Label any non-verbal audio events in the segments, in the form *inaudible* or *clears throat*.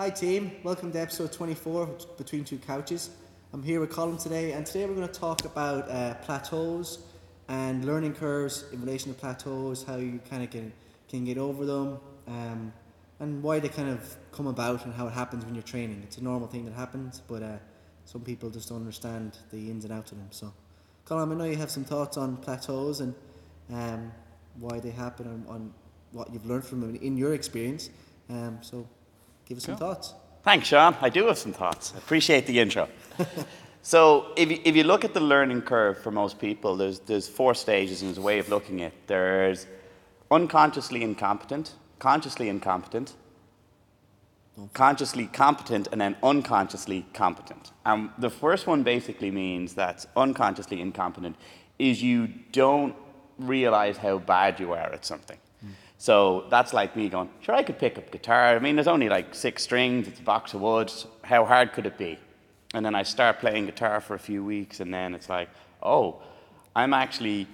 Hi team, welcome to episode 24 Between Two Couches. I'm here with Colin today, and today we're going to talk about uh, plateaus and learning curves in relation to plateaus, how you kind of can, can get over them, um, and why they kind of come about and how it happens when you're training. It's a normal thing that happens, but uh, some people just don't understand the ins and outs of them. So, Colin, I know you have some thoughts on plateaus and um, why they happen and on what you've learned from them in your experience. Um, so, give us some thoughts. Thanks, Sean. I do have some thoughts. I appreciate the intro. *laughs* so, if you, if you look at the learning curve for most people, there's, there's four stages and there's a way of looking at it. There's unconsciously incompetent, consciously incompetent, consciously competent, and then unconsciously competent. And the first one basically means that unconsciously incompetent is you don't realize how bad you are at something. So that's like me going, sure, I could pick up guitar. I mean, there's only like six strings, it's a box of wood. How hard could it be? And then I start playing guitar for a few weeks, and then it's like, oh, I'm actually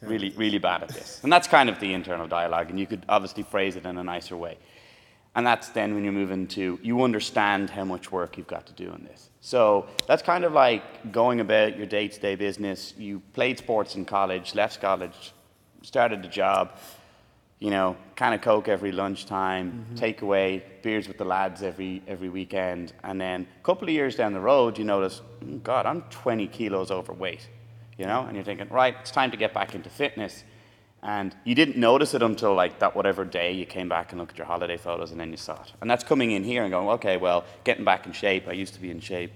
really, really bad at this. And that's kind of the internal dialogue, and you could obviously phrase it in a nicer way. And that's then when you move into, you understand how much work you've got to do in this. So that's kind of like going about your day to day business. You played sports in college, left college, started a job, you know, can of Coke every lunchtime, mm-hmm. takeaway, beers with the lads every, every weekend. And then a couple of years down the road, you notice, "Oh, God, I'm 20 kilos overweight, you know? And you're thinking, right, it's time to get back into fitness. And you didn't notice it until like that whatever day you came back and looked at your holiday photos and then you saw it. And that's coming in here and going, okay, well, getting back in shape. I used to be in shape.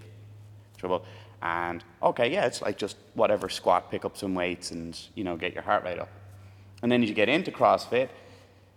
Trouble. And okay, yeah, it's like just whatever squat, pick up some weights and, you know, get your heart rate up. And then as you get into CrossFit,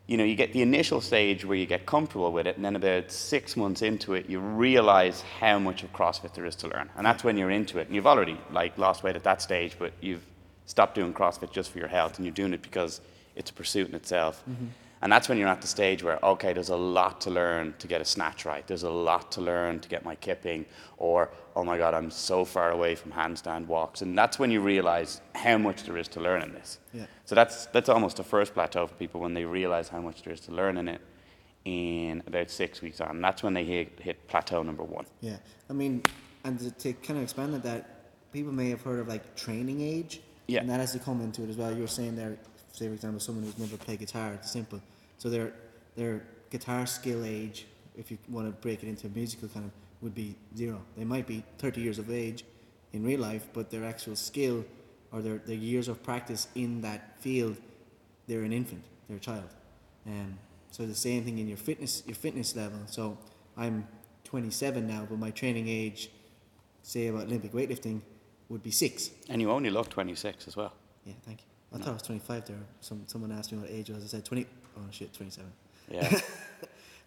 you know, you get the initial stage where you get comfortable with it, and then about six months into it, you realize how much of CrossFit there is to learn. And that's when you're into it. And you've already like lost weight at that stage, but you've stopped doing CrossFit just for your health, and you're doing it because it's a pursuit in itself. Mm-hmm. And that's when you're at the stage where, okay, there's a lot to learn to get a snatch right. There's a lot to learn to get my kipping, or oh my God, I'm so far away from handstand walks. And that's when you realize how much there is to learn in this. Yeah. So that's that's almost the first plateau for people when they realize how much there is to learn in it in about six weeks on. And that's when they hit, hit plateau number one. Yeah, I mean, and to, to kind of expand on that, people may have heard of like training age. Yeah. And that has to come into it as well. You were saying there, say for example, someone who's never played guitar. It's simple. So their their guitar skill age, if you want to break it into a musical kind of, would be zero. They might be 30 years of age in real life, but their actual skill or their, their years of practice in that field, they're an infant. They're a child. Um, so the same thing in your fitness your fitness level. So I'm 27 now, but my training age, say about Olympic weightlifting, would be six. And you only look 26 as well. Yeah, thank you. I thought I was 25 there. Some someone asked me what age I was. I said 20. Oh shit, 27. Yeah. *laughs*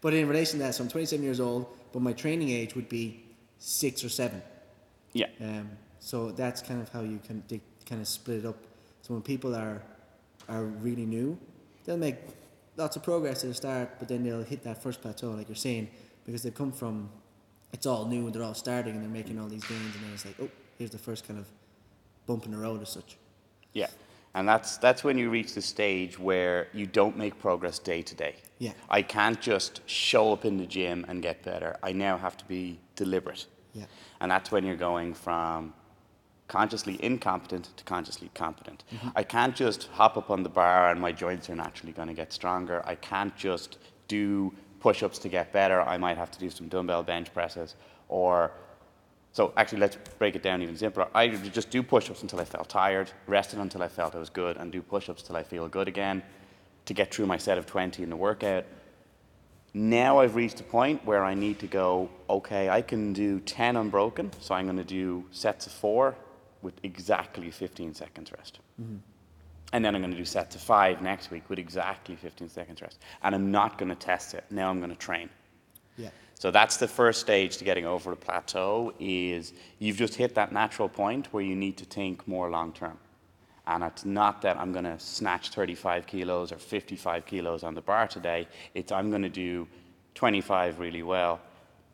But in relation to that, so I'm 27 years old, but my training age would be six or seven. yeah. Um, so that's kind of how you can they kind of split it up. So when people are are really new, they'll make lots of progress at the start, but then they'll hit that first plateau, like you're saying, because they come from it's all new and they're all starting and they're making all these gains, and then it's like, oh, here's the first kind of bump in the road as such. Yeah. And that's, that's when you reach the stage where you don't make progress day to day. Yeah. I can't just show up in the gym and get better. I now have to be deliberate. Yeah. And that's when you're going from consciously incompetent to consciously competent. Mm-hmm. I can't just hop up on the bar and my joints are naturally going to get stronger. I can't just do push ups to get better. I might have to do some dumbbell bench presses or so actually, let's break it down even simpler. I would just do push-ups until I felt tired, rested until I felt I was good, and do push-ups till I feel good again to get through my set of 20 in the workout. Now I've reached a point where I need to go, okay, I can do 10 unbroken, so I'm going to do sets of four with exactly 15 seconds rest. Mm-hmm. And then I'm going to do sets of five next week with exactly 15 seconds rest. And I'm not going to test it. Now I'm going to train. Yeah. So that's the first stage to getting over the plateau is you've just hit that natural point where you need to think more long term. And it's not that I'm going to snatch 35 kilos or 55 kilos on the bar today. It's I'm going to do 25 really well.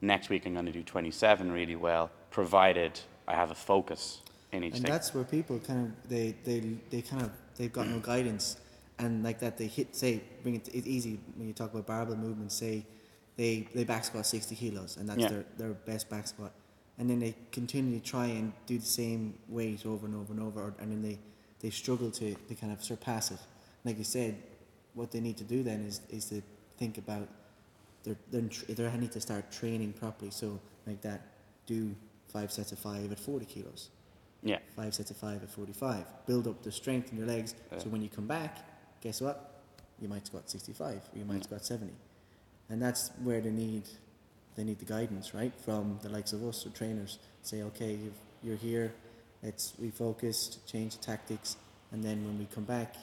Next week I'm going to do 27 really well, provided I have a focus in each and thing. that's where people kind of they they they kind of they've got no guidance and like that they hit say bring it it's easy when you talk about barbell movements say they they back squat sixty kilos, and that's Yeah. their their best back squat, and then they continually try and do the same weight over and over and over, or, and then they they struggle to to kind of surpass it. Like you said, what they need to do then is is to think about they're they're they need to start training properly. So like that, do five sets of five at forty kilos Yeah. five sets of five at 45. Build up the strength in your legs so when you come back, guess what? You might squat 65 or you might squat 70. And that's where they need they need the guidance, right? From the likes of us or trainers. Say, okay, you've, you're here, let's refocus, change the tactics, and then when we come back,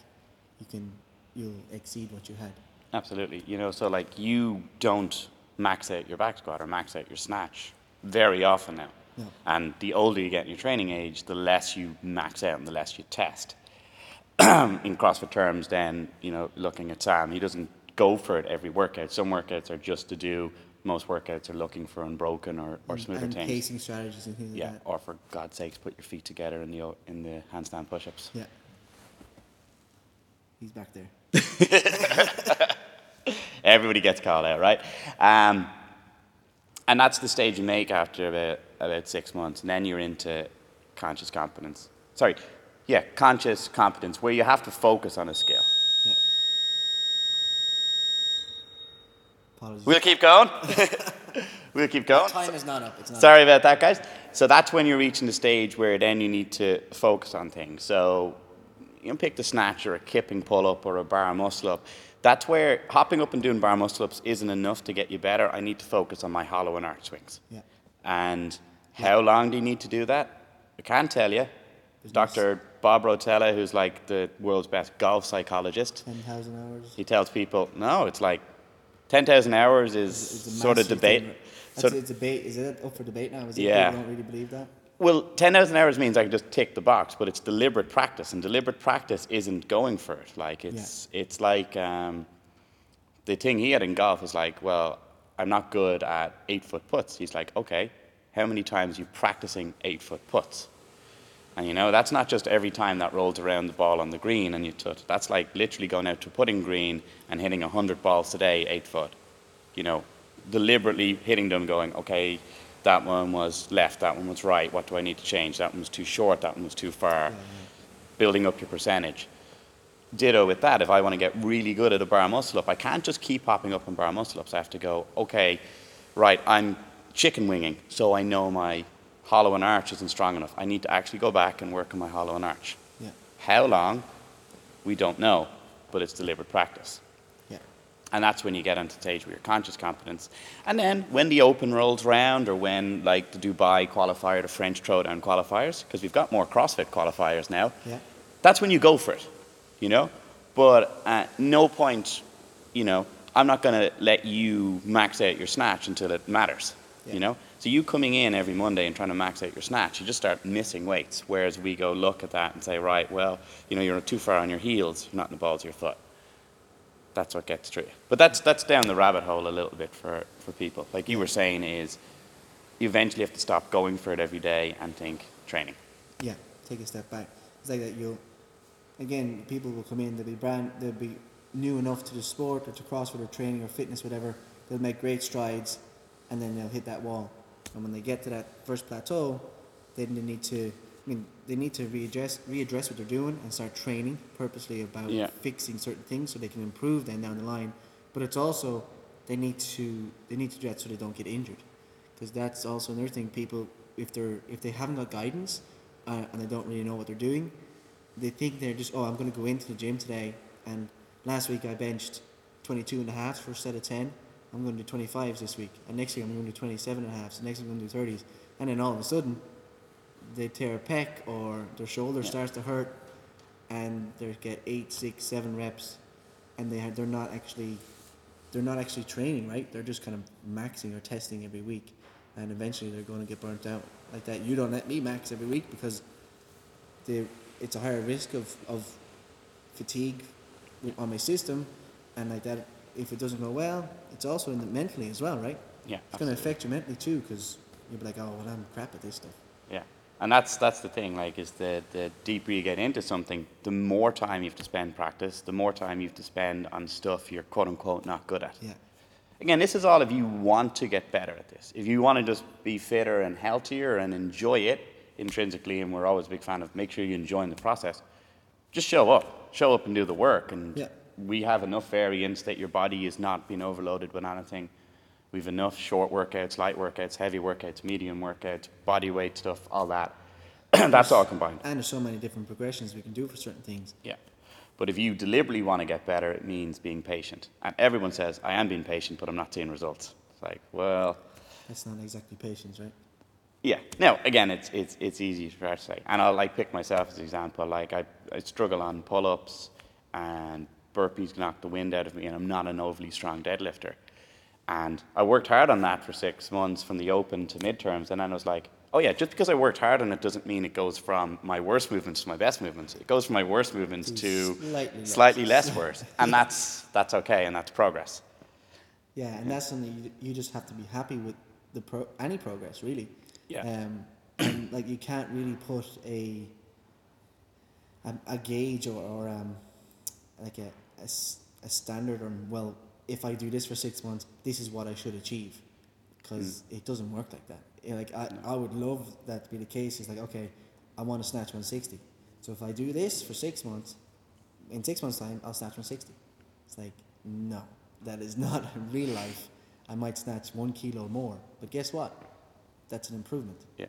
you can you'll exceed what you had. Absolutely. You know, so like you don't max out your back squat or max out your snatch very often now. No. And the older you get in your training age, the less you max out and the less you test. *clears throat* in CrossFit terms, then, you know, looking at Sam, he doesn't go for it every workout. Some workouts are just to do, most workouts are looking for unbroken or, or smoother and things. pacing strategies and things like Yeah, that. or for God's sakes, put your feet together in the, in the handstand push ups. Yeah. He's back there. *laughs* Everybody gets called out, right? Um, and that's the stage you make after about, about six months. And then you're into conscious competence. Sorry, yeah, conscious competence, where you have to focus on a skill. Yeah. Apologies. We'll keep going. *laughs* we'll keep going. Time is not up. It's not Sorry about that, guys. So that's when you're reaching the stage where then you need to focus on things. So you can pick the snatch or a kipping pull up or a bar muscle up. That's where hopping up and doing bar muscle ups isn't enough to get you better. I need to focus on my hollow and arch swings. Yeah. And how long do you need to do that? I can't tell you. Dr. Bob Rotella, who's like the world's best golf psychologist, 10,000 hours. he tells people, no, it's like 10,000 hours is a sort of debate. thing. So- That's, it's debate. Is it up for debate now? Is it? Yeah. People don't really believe that. Well, 10,000 hours means I can just tick the box, but it's deliberate practice, and deliberate practice isn't going for it. Like, it's, it's like um, the thing he had in golf is like, well, I'm not good at eight foot putts. He's like, okay, how many times are you practicing eight foot putts? And you know, that's not just every time that rolls around the ball on the green and you tut. That's like literally going out to putting green and hitting 100 balls today, eight foot. You know, deliberately hitting them, going, okay, that one was left, that one was right, what do I need to change? That one was too short, that one was too far. Building up your percentage. Ditto with that, if I want to get really good at a bar muscle up, I can't just keep popping up on bar muscle ups. I have to go, okay, right, I'm chicken winging, so I know my hollow and arch isn't strong enough. I need to actually go back and work on my hollow and arch. Yeah. How long? We don't know, but it's deliberate practice. Yeah. And that's when you get onto stage with your conscious competence. And then when the open rolls round, or when like the Dubai qualifier, the French throwdown qualifiers, because we've got more CrossFit qualifiers now, Yeah. that's when you go for it, you know? But at no point, you know, I'm not going to let you max out your snatch until it matters, Yeah. you know? So you coming in every Monday and trying to max out your snatch, you just start missing weights. Whereas we go look at that and say, right, well, you know, you're too far on your heels, you're not in the balls of your foot. That's what gets through. But that's, that's down the rabbit hole a little bit for, for people. Like you were saying is, you eventually have to stop going for it every day and think training. Yeah. Take a step back. It's like that. You'll again. People will come in. They'll be brand. They'll be new enough to the sport or to CrossFit or training or fitness, whatever. They'll make great strides, and then they'll hit that wall. And when they get to that first plateau, then they need to. I mean, they need to readdress readdress what they're doing and start training purposely about Yeah. fixing certain things so they can improve then down the line. But it's also they need to they need to do that so they don't get injured, because that's also another thing. People if they're if they haven't got guidance uh, and they don't really know what they're doing, they think they're just oh I'm going to go into the gym today and last week I benched 22 and a half for a set of 10. I'm going to do 25s this week, and next week I'm going to do 27 and a half. So next week I'm going to do 30s, and then all of a sudden they tear a pec or their shoulder Yeah. starts to hurt, and they get eight, six, seven reps, and they they're not actually they're not actually training right. They're just kind of maxing or testing every week, and eventually they're going to get burnt out like that. You don't let me max every week because they, it's a higher risk of, of fatigue on my system, and like that. If it doesn't go well, it's also in the mentally as well, right? Yeah, It's going to affect you mentally too, because you'll be like, oh, well, I'm crap at this stuff. Yeah, and that's that's the thing. Like, is the the deeper you get into something, the more time you have to spend practice, the more time you have to spend on stuff you're quote unquote not good at. Yeah, Again, this is all if you want to get better at this. If you want to just be fitter and healthier and enjoy it intrinsically, and we're always a big fan of make sure you enjoy the process, just show up. Show up and do the work. And Yeah. We have enough variance that your body is not being overloaded with anything. We've enough short workouts, light workouts, heavy workouts, medium workouts, body weight stuff, all that. *clears throat* That's all combined. And there's so many different progressions we can do for certain things. Yeah. But if you deliberately want to get better, it means being patient. And everyone says, I am being patient, but I'm not seeing results. It's like, well, That's not exactly patience, right? yeah. No, again, it's, it's, it's easy for us to say. And I'll like pick myself as an example. Like I, I struggle on pull-ups and burpees knocked the wind out of me and I'm not an overly strong deadlifter. And I worked hard on that for six months from the open to midterms. And then I was like, oh yeah, just because I worked hard on it doesn't mean it goes from my worst movements to my best movements. It goes from my worst movements to Slightly less. slightly less worse. And that's, that's okay and that's progress. Yeah, and that's something you, you just have to be happy with the pro, any progress really. Yeah. Um, and like you can't really put a a, a gauge or, or um, like a, a a standard on well, if I do this for six months, this is what I should achieve, because hmm. it doesn't work like that. Eh, like I, I would love that to be the case. It's like okay, I want to snatch 160. So if I do this for six months, in six months' time, I'll snatch 160. It's like, no, that is *laughs* not real life. I might snatch one kilo more, but guess what? That's an improvement, Yeah.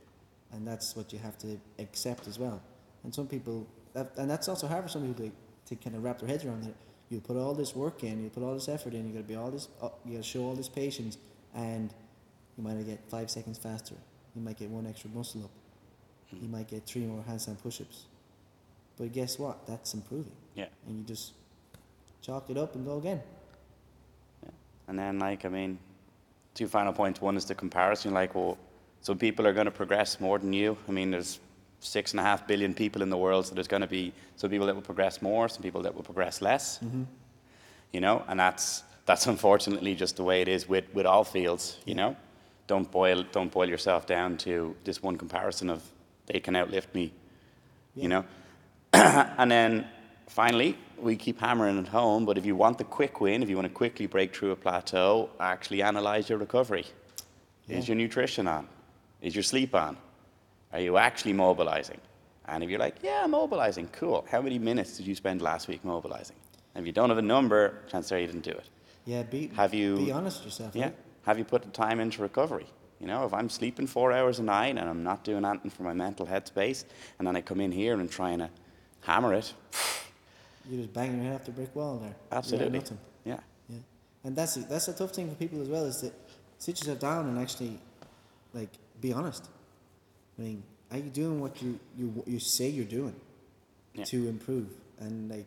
and that's what you have to accept as well. And some people, that, and that's also hard for some people to, to kind of wrap their heads around it. You put all this work in, you put all this effort in, you got to be all this, uh, you got to show all this patience, and you might get five seconds faster. You might get one extra muscle up. You might get three more handstand push-ups. But guess what? That's improving Yeah. and you just chalk it up and go again. Yeah. And then, like, I mean, two final points. One is the comparison. Like, well, some people are going to progress more than you. I mean, there's six and a half billion people in the world, so there's going to be some people that will progress more, some people that will progress less. Mm-hmm. You know, and that's that's unfortunately just the way it is with, with all fields. You know, don't boil don't boil yourself down to this one comparison of they can outlift me. You know, *clears throat* and then finally, we keep hammering it home. But if you want the quick win, if you want to quickly break through a plateau, actually analyze your recovery. Is your nutrition on? Is your sleep on? Are you actually mobilizing? And if you're like, yeah, I'm mobilizing, cool. How many minutes did you spend last week mobilizing? And if you don't have a number, chances are you didn't do it. Yeah, be Have you- be honest with yourself. Yeah. Right? Have you put the time into recovery? You know, if I'm sleeping four hours a night and I'm not doing anything for my mental headspace, and then I come in here and trying to uh, hammer it, *sighs* You're just banging your head off the brick wall there. Absolutely. Yeah. Yeah, and that's a, that's a tough thing for people as well is to sit yourself down and actually, like, be honest. I mean, are you doing what you you you say you're doing Yeah. to improve? And like,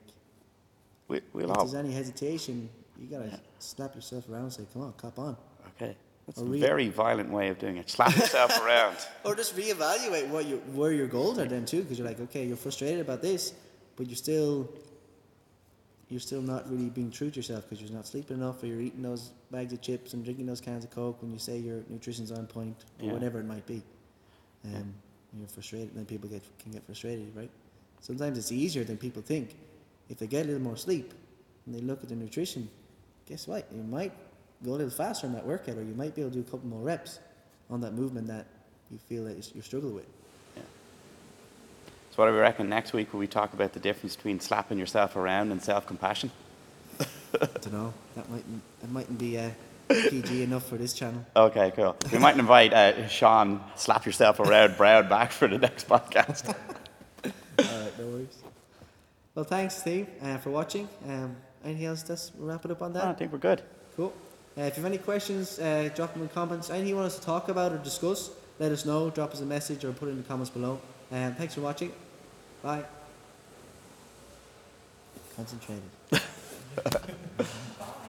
We, we'll if there's any hesitation, you gotta slap yourself around and say, "Come on, cop on." Okay. That's Or a re- very violent way of doing it. Slap yourself *laughs* around. Or just reevaluate what you where your goals are then too, because you're like, okay, you're frustrated about this, but you're still you're still not really being true to yourself because you're not sleeping enough, or you're eating those bags of chips and drinking those cans of coke when you say your nutrition's on point, or Yeah. whatever it might be. Um, and you're frustrated, and then people get can get frustrated, right? Sometimes it's easier than people think. If they get a little more sleep and they look at the nutrition, guess what? You might go a little faster in that workout, or you might be able to do a couple more reps on that movement that you feel that you're struggling with. So, what do we reckon next week will we talk about the difference between slapping yourself around and self compassion? *laughs* I don't know. That mightn't that mightn't be uh, PG enough for this channel. Okay, cool. We might invite uh, Sean, slap yourself around, Brown back for the next podcast. *laughs* All right, no worries. Well, thanks, Steve, uh, for watching. Um, anything else? Let's wrap it up on that. I think we're good. Cool. Uh, if you have any questions, uh, drop them in comments. Anything you want us to talk about or discuss, let us know. Drop us a message or put it in the comments below. Um, thanks for watching. Bye. Concentrated. *laughs*